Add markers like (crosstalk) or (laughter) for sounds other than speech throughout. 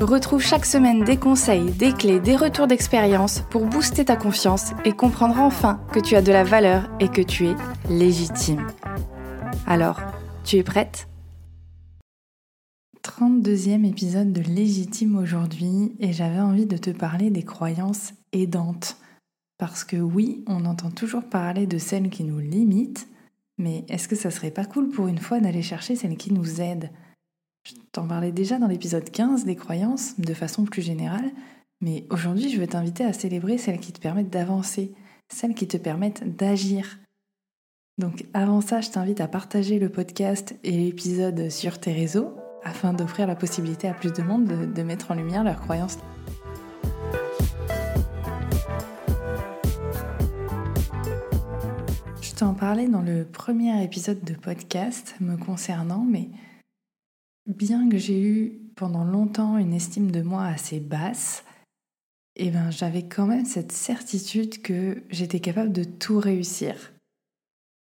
Retrouve chaque semaine des conseils, des clés, des retours d'expérience pour booster ta confiance et comprendre enfin que tu as de la valeur et que tu es légitime. Alors, tu es prête? 32e épisode de Légitime aujourd'hui et j'avais envie de te parler des croyances aidantes. Parce que oui, on entend toujours parler de celles qui nous limitent, mais est-ce que ça serait pas cool pour une fois d'aller chercher celles qui nous aident? Je t'en parlais déjà dans l'épisode 15 des croyances, de façon plus générale, mais aujourd'hui je veux t'inviter à célébrer celles qui te permettent d'avancer, celles qui te permettent d'agir. Donc avant ça, je t'invite à partager le podcast et l'épisode sur tes réseaux afin d'offrir la possibilité à plus de monde de, mettre en lumière leurs croyances. Je t'en parlais dans le premier épisode de podcast me concernant, mais bien que j'ai eu pendant longtemps une estime de moi assez basse, eh ben, j'avais quand même cette certitude que j'étais capable de tout réussir.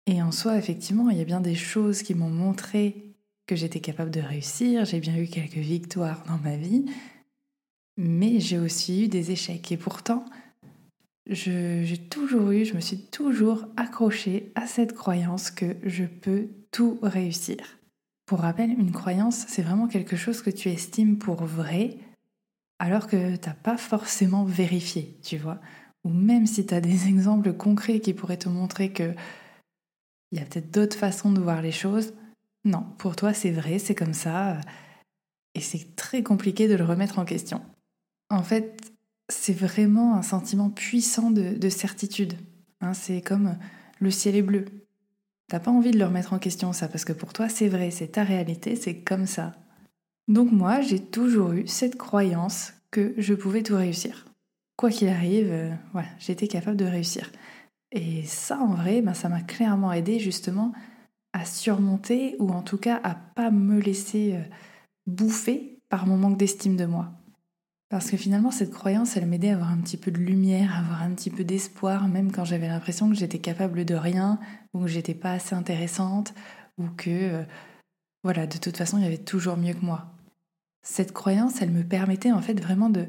Et en soi, effectivement, il y a bien des choses qui m'ont montré que j'étais capable de réussir, j'ai bien eu quelques victoires dans ma vie, mais j'ai aussi eu des échecs. Et pourtant, j'ai toujours eu, je me suis toujours accrochée à cette croyance que je peux tout réussir. Pour rappel, une croyance, c'est vraiment quelque chose que tu estimes pour vrai, alors que tu n'as pas forcément vérifié, tu vois. Ou même si tu as des (laughs) exemples concrets qui pourraient te montrer que il y a peut-être d'autres façons de voir les choses. Non, pour toi c'est vrai, c'est comme ça, et c'est très compliqué de le remettre en question. En fait, c'est vraiment un sentiment puissant de, certitude. Hein. c'est comme le ciel est bleu. T'as pas envie de le remettre en question ça parce que pour toi c'est vrai, c'est ta réalité, c'est comme ça. Donc moi j'ai toujours eu cette croyance que je pouvais tout réussir. Quoi qu'il arrive, euh, j'étais capable de réussir. Et ça en vrai, ben, ça m'a clairement aidé justement à surmonter ou en tout cas à pas me laisser euh, bouffer par mon manque d'estime de moi. Parce que finalement, cette croyance, elle m'aidait à avoir un petit peu de lumière, à avoir un petit peu d'espoir, même quand j'avais l'impression que j'étais capable de rien, ou que j'étais pas assez intéressante, ou que, euh, voilà, de toute façon, il y avait toujours mieux que moi. Cette croyance, elle me permettait en fait vraiment de,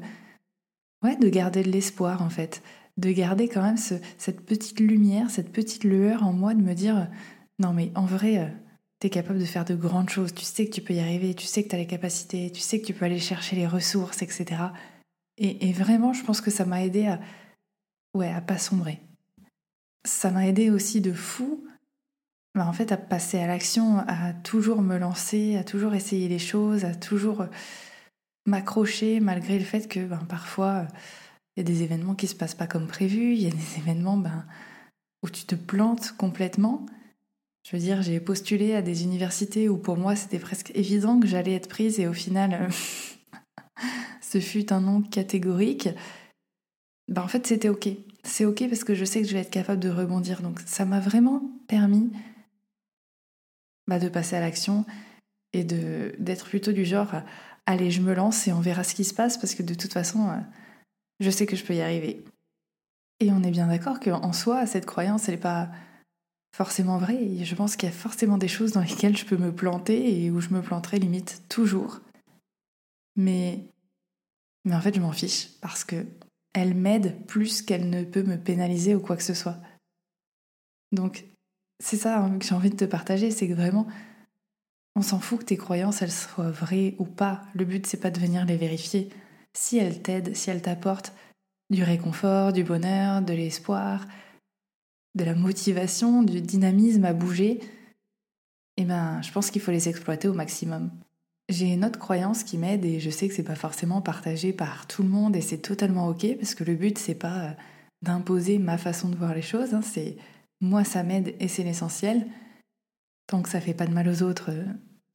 ouais, de garder de l'espoir en fait, de garder quand même cette petite lumière, cette petite lueur en moi, de me dire, non mais en vrai, euh, tu es capable de faire de grandes choses, tu sais que tu peux y arriver, tu sais que tu as les capacités, tu sais que tu peux aller chercher les ressources, etc. Et, vraiment, je pense que ça m'a aidé à, ouais, à pas sombrer. Ça m'a aidé aussi de fou, bah, en fait, à passer à l'action, à toujours me lancer, à toujours essayer les choses, à toujours m'accrocher malgré le fait que ben, parfois il y a des événements qui se passent pas comme prévu, il y a des (laughs) événements ben, où tu te plantes complètement. Je veux dire, j'ai postulé à des universités où pour moi c'était presque évident que j'allais être prise et au final, euh, (laughs) ce fut un nom catégorique. Ben, en fait, c'était ok. C'est ok parce que je sais que je vais être capable de rebondir. Donc ça m'a vraiment permis bah, de passer à l'action et d'être plutôt du genre allez, je me lance et on verra ce qui se passe parce que de toute façon, euh, je sais que je peux y arriver. Et on est bien d'accord qu'en soi, cette croyance, elle n'est pas forcément vrai. je pense qu'il y a forcément des choses dans lesquelles je peux me planter et où je me planterai limite toujours. Mais, mais en fait, je m'en fiche parce que elle m'aide plus qu'elle ne peut me pénaliser ou quoi que ce soit. Donc, c'est ça hein, que j'ai envie de te partager, c'est que vraiment, on s'en fout que tes croyances, elles soient vraies ou pas. Le but, c'est pas de venir les vérifier. Si elles t'aident, si elles t'apportent du réconfort, du bonheur, de l'espoir, de la motivation, du dynamisme à bouger, eh ben, je pense qu'il faut les exploiter au maximum. J'ai une autre croyance qui m'aide et je sais que c'est pas forcément partagé par tout le monde et c'est totalement ok parce que le but c'est pas euh, d'imposer ma façon de voir les choses, hein, c'est moi ça m'aide et c'est l'essentiel. Tant que ça fait pas de mal aux autres, euh,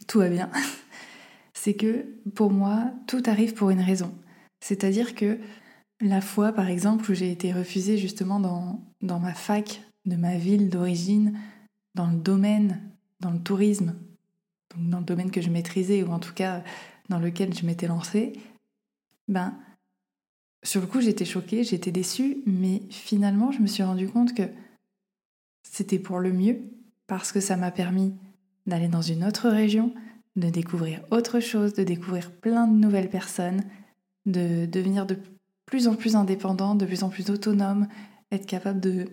tout va bien. (laughs) c'est que pour moi tout arrive pour une raison. C'est-à-dire que La fois, par exemple, où j'ai été refusée justement dans, dans ma fac de ma ville d'origine, dans le domaine, dans le tourisme, donc dans le domaine que je maîtrisais, ou en tout cas dans lequel je m'étais lancée, ben, sur le coup, j'étais choquée, j'étais déçue, mais finalement, je me suis rendu compte que c'était pour le mieux, parce que ça m'a permis d'aller dans une autre région, de découvrir autre chose, de découvrir plein de nouvelles personnes, de devenir de plus en plus indépendant, de plus en plus autonome, être capable de,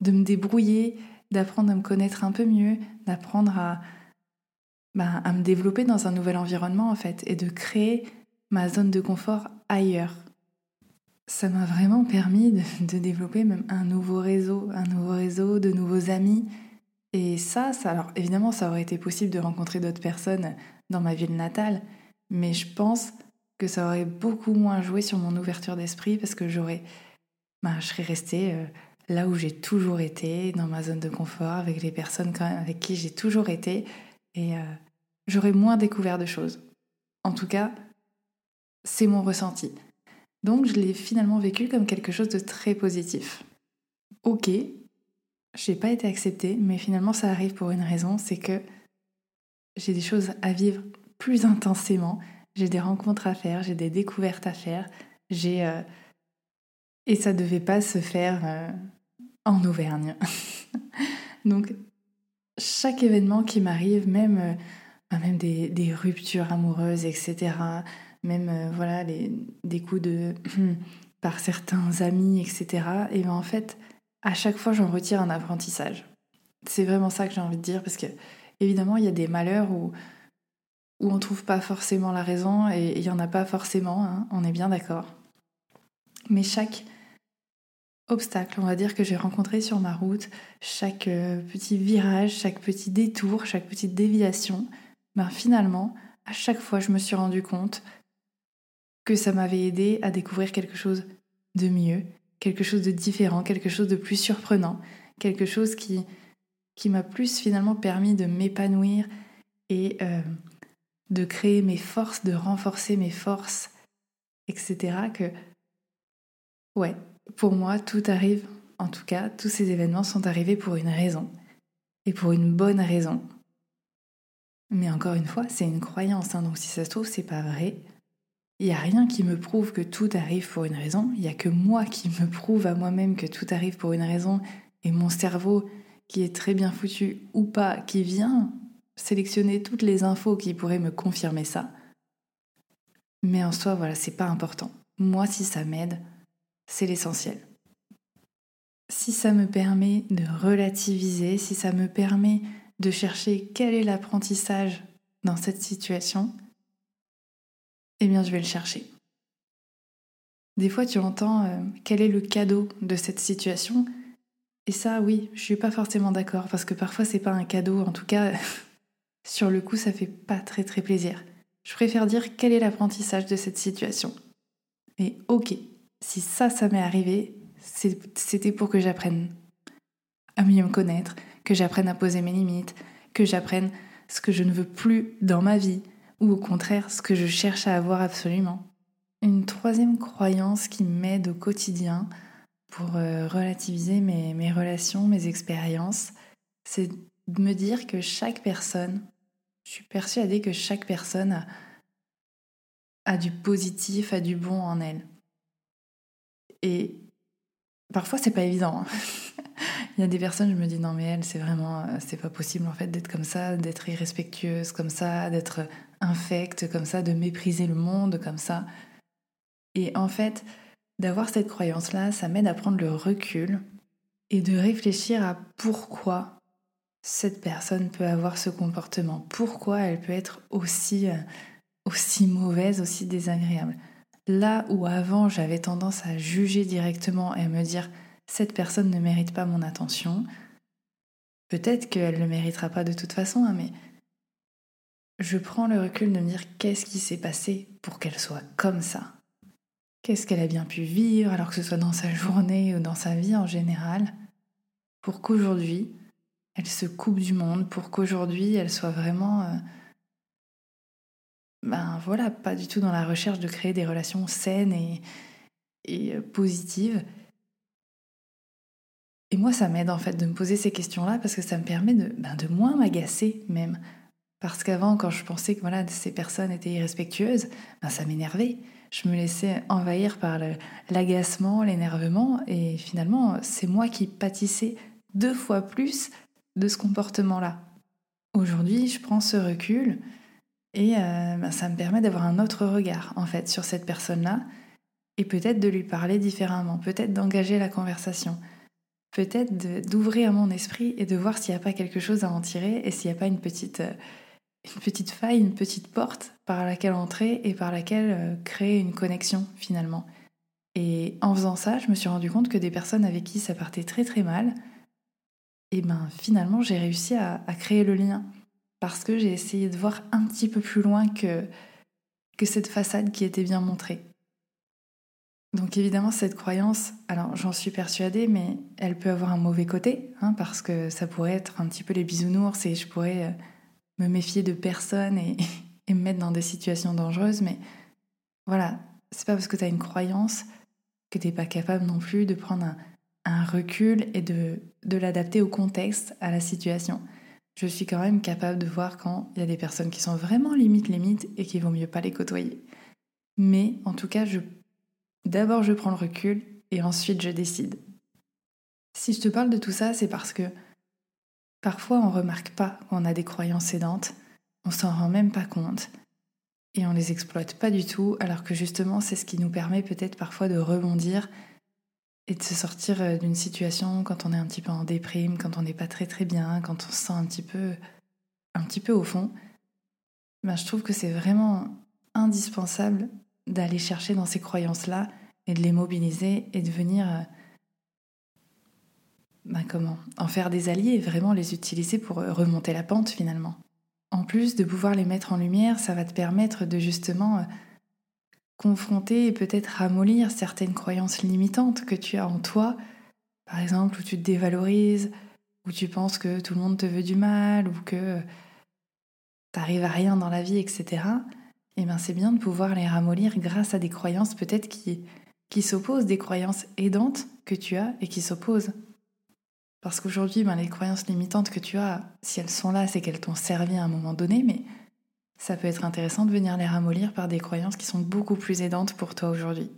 de me débrouiller, d'apprendre à me connaître un peu mieux, d'apprendre à, bah, à me développer dans un nouvel environnement en fait, et de créer ma zone de confort ailleurs. Ça m'a vraiment permis de, développer même un nouveau réseau, un nouveau réseau, de nouveaux amis. Et ça, ça, alors évidemment, ça aurait été possible de rencontrer d'autres personnes dans ma ville natale, mais je pense que ça aurait beaucoup moins joué sur mon ouverture d'esprit parce que j'aurais, bah, je serais restée euh, là où j'ai toujours été, dans ma zone de confort, avec les personnes avec qui j'ai toujours été, et euh, j'aurais moins découvert de choses. En tout cas, c'est mon ressenti. Donc je l'ai finalement vécu comme quelque chose de très positif. Ok, j'ai pas été acceptée, mais finalement ça arrive pour une raison, c'est que j'ai des choses à vivre plus intensément, j'ai des rencontres à faire, j'ai des découvertes à faire, j'ai euh, et ça devait pas se faire euh, en Auvergne. (laughs) Donc chaque événement qui m'arrive, même euh, bah, même des, ruptures amoureuses, etc., même euh, voilà des coups de (clears throat) par certains amis, etc. Et ben en fait, à chaque fois, j'en retire un apprentissage. C'est vraiment ça que j'ai envie de dire parce que évidemment, il y a des malheurs où où on trouve pas forcément la raison et il y en a pas forcément, hein, on est bien d'accord. Mais chaque obstacle, on va dire que j'ai rencontré sur ma route, chaque euh, petit virage, chaque petit détour, chaque petite déviation, ben finalement, à chaque fois, je me suis rendu compte que ça m'avait aidé à découvrir quelque chose de mieux, quelque chose de différent, quelque chose de plus surprenant, quelque chose qui, qui m'a plus finalement permis de m'épanouir et euh, de créer mes forces, de renforcer mes forces, etc. Que, ouais, pour moi, tout arrive, en tout cas, tous ces événements sont arrivés pour une raison, et pour une bonne raison. Mais encore une fois, c'est une croyance, hein, donc si ça se trouve, c'est pas vrai. Il n'y a rien qui me prouve que tout arrive pour une raison. Il n'y a que moi qui me prouve à moi-même que tout arrive pour une raison. Et mon cerveau, qui est très bien foutu ou pas, qui vient sélectionner toutes les infos qui pourraient me confirmer ça. Mais en soi, voilà, c'est pas important. Moi, si ça m'aide, c'est l'essentiel. Si ça me permet de relativiser, si ça me permet de chercher quel est l'apprentissage dans cette situation, eh bien je vais le chercher. Des fois tu entends euh, quel est le cadeau de cette situation et ça oui, je suis pas forcément d'accord parce que parfois c'est pas un cadeau, en tout cas (laughs) sur le coup ça fait pas très très plaisir. Je préfère dire quel est l'apprentissage de cette situation. Et ok, si ça ça m'est arrivé, c'était pour que j'apprenne à mieux me connaître, que j'apprenne à poser mes limites, que j'apprenne ce que je ne veux plus dans ma vie, ou au contraire ce que je cherche à avoir absolument. Une troisième croyance qui m'aide au quotidien pour euh, relativiser mes, relations, mes expériences, c'est de me dire que chaque personne, je suis persuadée que chaque personne a, a du positif, a du bon en elle. Et parfois c'est pas évident. Hein. (laughs) Il y a des personnes, je me dis non mais elle, c'est vraiment, euh, c'est pas possible en fait d'être comme ça, d'être irrespectueuse comme ça, d'être infecte comme ça, de mépriser le monde comme ça. Et en fait, d'avoir cette croyance-là, ça m'aide à prendre le recul et de réfléchir à pourquoi cette personne peut avoir ce comportement, pourquoi elle peut être aussi, euh, aussi mauvaise, aussi désagréable. Là où avant j'avais tendance à juger directement et à me dire cette personne ne mérite pas mon attention. Peut-être qu'elle ne le méritera pas de toute façon, hein, mais je prends le recul de me dire qu'est-ce qui s'est passé pour qu'elle soit comme ça? Qu'est-ce qu'elle a bien pu vivre, alors que ce soit dans sa journée ou dans sa vie en général, pour qu'aujourd'hui, elle se coupe du monde, pour qu'aujourd'hui, elle soit vraiment... Euh, ben voilà, pas du tout dans la recherche de créer des relations saines et, et euh, positive. Et moi, ça m'aide en fait de me poser ces questions-là parce que ça me permet de, ben, de moins m'agacer même. Parce qu'avant, quand je pensais que voilà, ces personnes étaient irrespectueuses, ben, ça m'énervait. Je me laissais envahir par l'agacement, l'énervement, et finalement, c'est moi qui pâtissais deux fois plus de ce comportement-là. Aujourd'hui, je prends ce recul et euh, ben, ça me permet d'avoir un autre regard en fait sur cette personne-là et peut-être de lui parler différemment, peut-être d'engager la conversation peut-être d'ouvrir mon esprit et de voir s'il n'y a pas quelque chose à en tirer et s'il n'y a pas une petite, euh, une petite faille, une petite porte par laquelle entrer et par laquelle euh, créer une connexion finalement. Et en faisant ça, je me suis rendu compte que des personnes avec qui ça partait très très mal, et ben finalement j'ai réussi à, à, créer le lien parce que j'ai essayé de voir un petit peu plus loin que, que cette façade qui était bien montrée. Donc évidemment, cette croyance, alors j'en suis persuadée, mais elle peut avoir un mauvais côté, hein, parce que ça pourrait être un petit peu les bisounours et je pourrais euh, me méfier de personne et, (laughs) me mettre dans des situations dangereuses. Mais voilà, c'est pas parce que tu as une croyance que tu n'es pas capable non plus de prendre un, recul et de, de l'adapter au contexte, à la situation. Je suis quand même capable de voir quand il y a des personnes qui sont vraiment limite limite et qu'il vaut mieux pas les côtoyer. Mais en tout cas, je D'abord, je prends le recul et ensuite je décide. Si je te parle de tout ça, c'est parce que parfois on remarque pas qu'on a des croyances aidantes, on s'en rend même pas compte et on les exploite pas du tout, alors que justement c'est ce qui nous permet peut-être parfois de rebondir et de se sortir euh, d'une situation quand on est un petit peu en déprime, quand on n'est pas très très bien, quand on se sent un petit peu, au fond. Ben, je trouve que c'est vraiment indispensable d'aller chercher dans ces croyances-là et de les mobiliser et de venir euh, ben comment en faire des alliés et vraiment les utiliser pour euh, remonter la pente finalement. En plus de pouvoir les mettre en lumière, ça va te permettre de justement confronter et peut-être ramollir certaines croyances limitantes que tu as en toi, par exemple où tu te dévalorises, où tu penses que tout le monde te veut du mal ou que t'arrives à rien dans la vie, etc eh ben c'est bien de pouvoir les ramollir grâce à des croyances peut-être qui, qui s'opposent, des croyances aidantes que tu as et qui s'opposent. Parce qu'aujourd'hui, ben, les croyances limitantes que tu as, si elles sont là, c'est qu'elles t'ont servi à un moment donné, mais ça peut être intéressant de venir les ramollir par des croyances qui sont beaucoup plus aidantes pour toi aujourd'hui.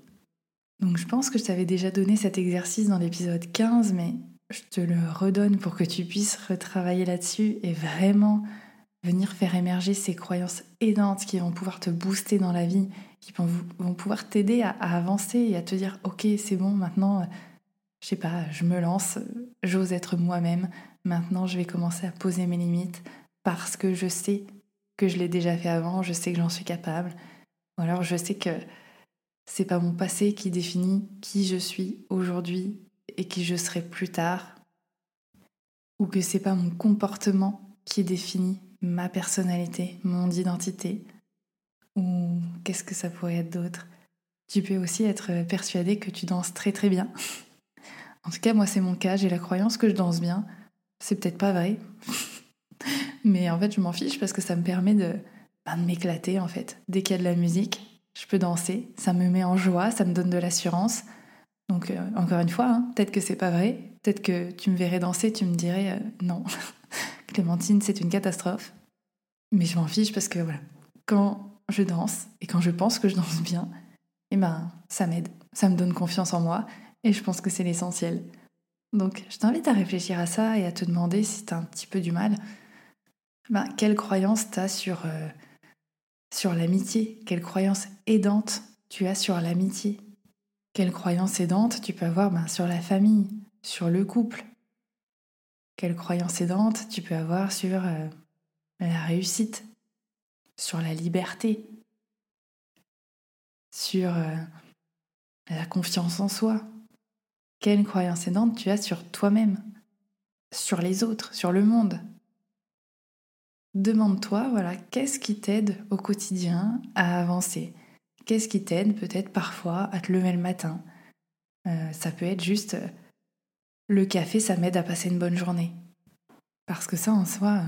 Donc je pense que je t'avais déjà donné cet exercice dans l'épisode 15, mais je te le redonne pour que tu puisses retravailler là-dessus et vraiment venir faire émerger ces croyances aidantes qui vont pouvoir te booster dans la vie, qui vont, pouvoir t'aider à, avancer et à te dire ok c'est bon maintenant, je sais pas, je me lance, j'ose être moi-même, maintenant je vais commencer à poser mes limites parce que je sais que je l'ai déjà fait avant, je sais que j'en suis capable, ou alors je sais que c'est pas mon passé qui définit qui je suis aujourd'hui et qui je serai plus tard, ou que c'est pas mon comportement qui définit ma personnalité, mon identité Ou qu'est-ce que ça pourrait être d'autre? Tu peux aussi être persuadé que tu danses très très bien. (laughs) en tout cas, moi c'est mon cas, j'ai la croyance que je danse bien. C'est peut-être pas vrai. (laughs) Mais en fait, je m'en fiche parce que ça me permet de, ben, de m'éclater en fait. Dès qu'il y a de la musique, je peux danser, ça me met en joie, ça me donne de l'assurance. Donc euh, encore une fois, hein, peut-être que c'est pas vrai, peut-être que tu me verrais danser, tu me dirais euh, non, (laughs) Clémentine, c'est une catastrophe. Mais je m'en fiche parce que voilà, quand je danse et quand je pense que je danse bien, eh ben, ça m'aide, ça me donne confiance en moi et je pense que c'est l'essentiel. Donc, je t'invite à réfléchir à ça et à te demander si tu as un petit peu du mal, ben, quelle croyance tu as sur, euh, sur l'amitié, quelle croyance aidante tu as sur l'amitié, quelle croyance aidante tu peux avoir ben, sur la famille, sur le couple, quelle croyance aidante tu peux avoir sur euh, la réussite, sur la liberté, sur euh, la confiance en soi? Quelle croyance aidante tu as sur toi-même, sur les autres, sur le monde? Demande-toi, voilà, qu'est-ce qui t'aide au quotidien à avancer? Qu'est-ce qui t'aide peut-être parfois à te lever le matin? Euh, Ça peut être juste le café, ça m'aide à passer une bonne journée. Parce que ça, en soi,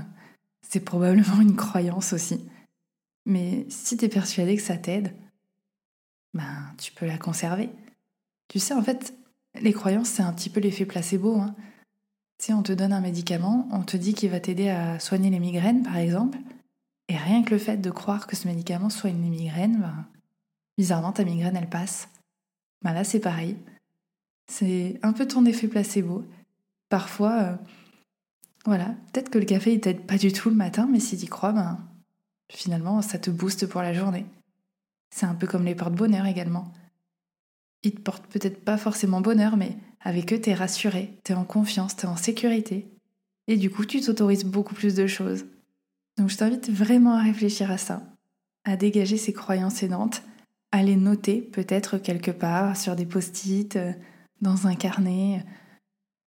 c'est probablement une croyance aussi. Mais si tu es persuadé que ça t'aide, ben, tu peux la conserver. Tu sais, en fait, les croyances, c'est un petit peu l'effet placebo. Hein. Tu sais, on te donne un médicament, on te dit qu'il va t'aider à soigner les migraines, par exemple, et rien que le fait de croire que ce médicament soigne les migraines, ben, bizarrement, ta migraine, elle passe. Ben là, c'est pareil. C'est un peu ton effet placebo. Parfois, euh, voilà, peut-être que le café, il t'aide pas du tout le matin, mais si tu crois, ben, finalement, ça te booste pour la journée. C'est un peu comme les porte-bonheur également. Ils te portent peut-être pas forcément bonheur, mais avec eux, t'es rassuré, t'es en confiance, t'es en sécurité. Et du coup, tu t'autorises beaucoup plus de choses. Donc je t'invite vraiment à réfléchir à ça, à dégager ces croyances aidantes, à les noter peut-être quelque part sur des post-it, euh, dans un carnet,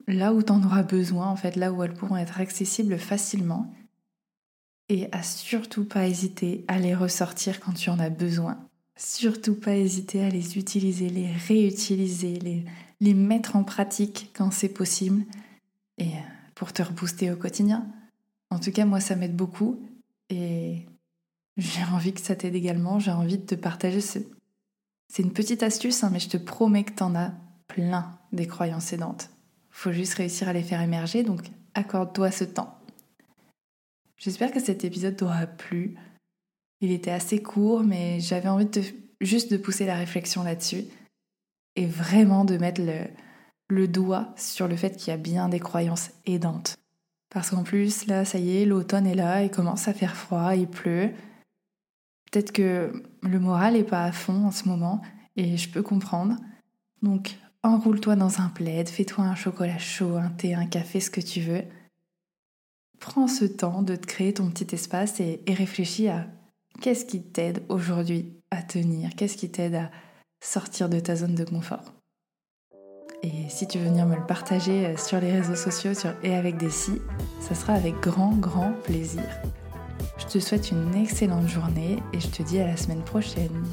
là où tu en auras besoin, en fait, là où elles pourront être accessibles facilement. Et à surtout pas hésiter à les ressortir quand tu en as besoin. Surtout pas hésiter à les utiliser, les réutiliser, les, mettre en pratique quand c'est possible et pour te rebooster au quotidien. En tout cas, moi, ça m'aide beaucoup et j'ai envie que ça t'aide également. J'ai envie de te partager. C'est une petite astuce, hein, mais je te promets que t'en as plein des croyances aidantes. Faut juste réussir à les faire émerger, donc accorde-toi ce temps. J'espère que cet épisode t'aura plu. Il était assez court, mais j'avais envie juste de pousser la réflexion là-dessus et vraiment de mettre le, le doigt sur le fait qu'il y a bien des croyances aidantes. Parce qu'en plus, là, ça y est, l'automne est là, il commence à faire froid, il pleut. Peut-être que le moral n'est pas à fond en ce moment, et je peux comprendre. Donc, enroule-toi dans un plaid, fais-toi un chocolat chaud, un thé, un café, ce que tu veux. Prends ce temps de te créer ton petit espace et, et réfléchis à qu'est-ce qui t'aide aujourd'hui à tenir, qu'est-ce qui t'aide à sortir de ta zone de confort? Et si tu veux venir me le partager euh, sur les réseaux sociaux sur et avec des si, ça sera avec grand grand plaisir. Je te souhaite une excellente journée et je te dis à la semaine prochaine.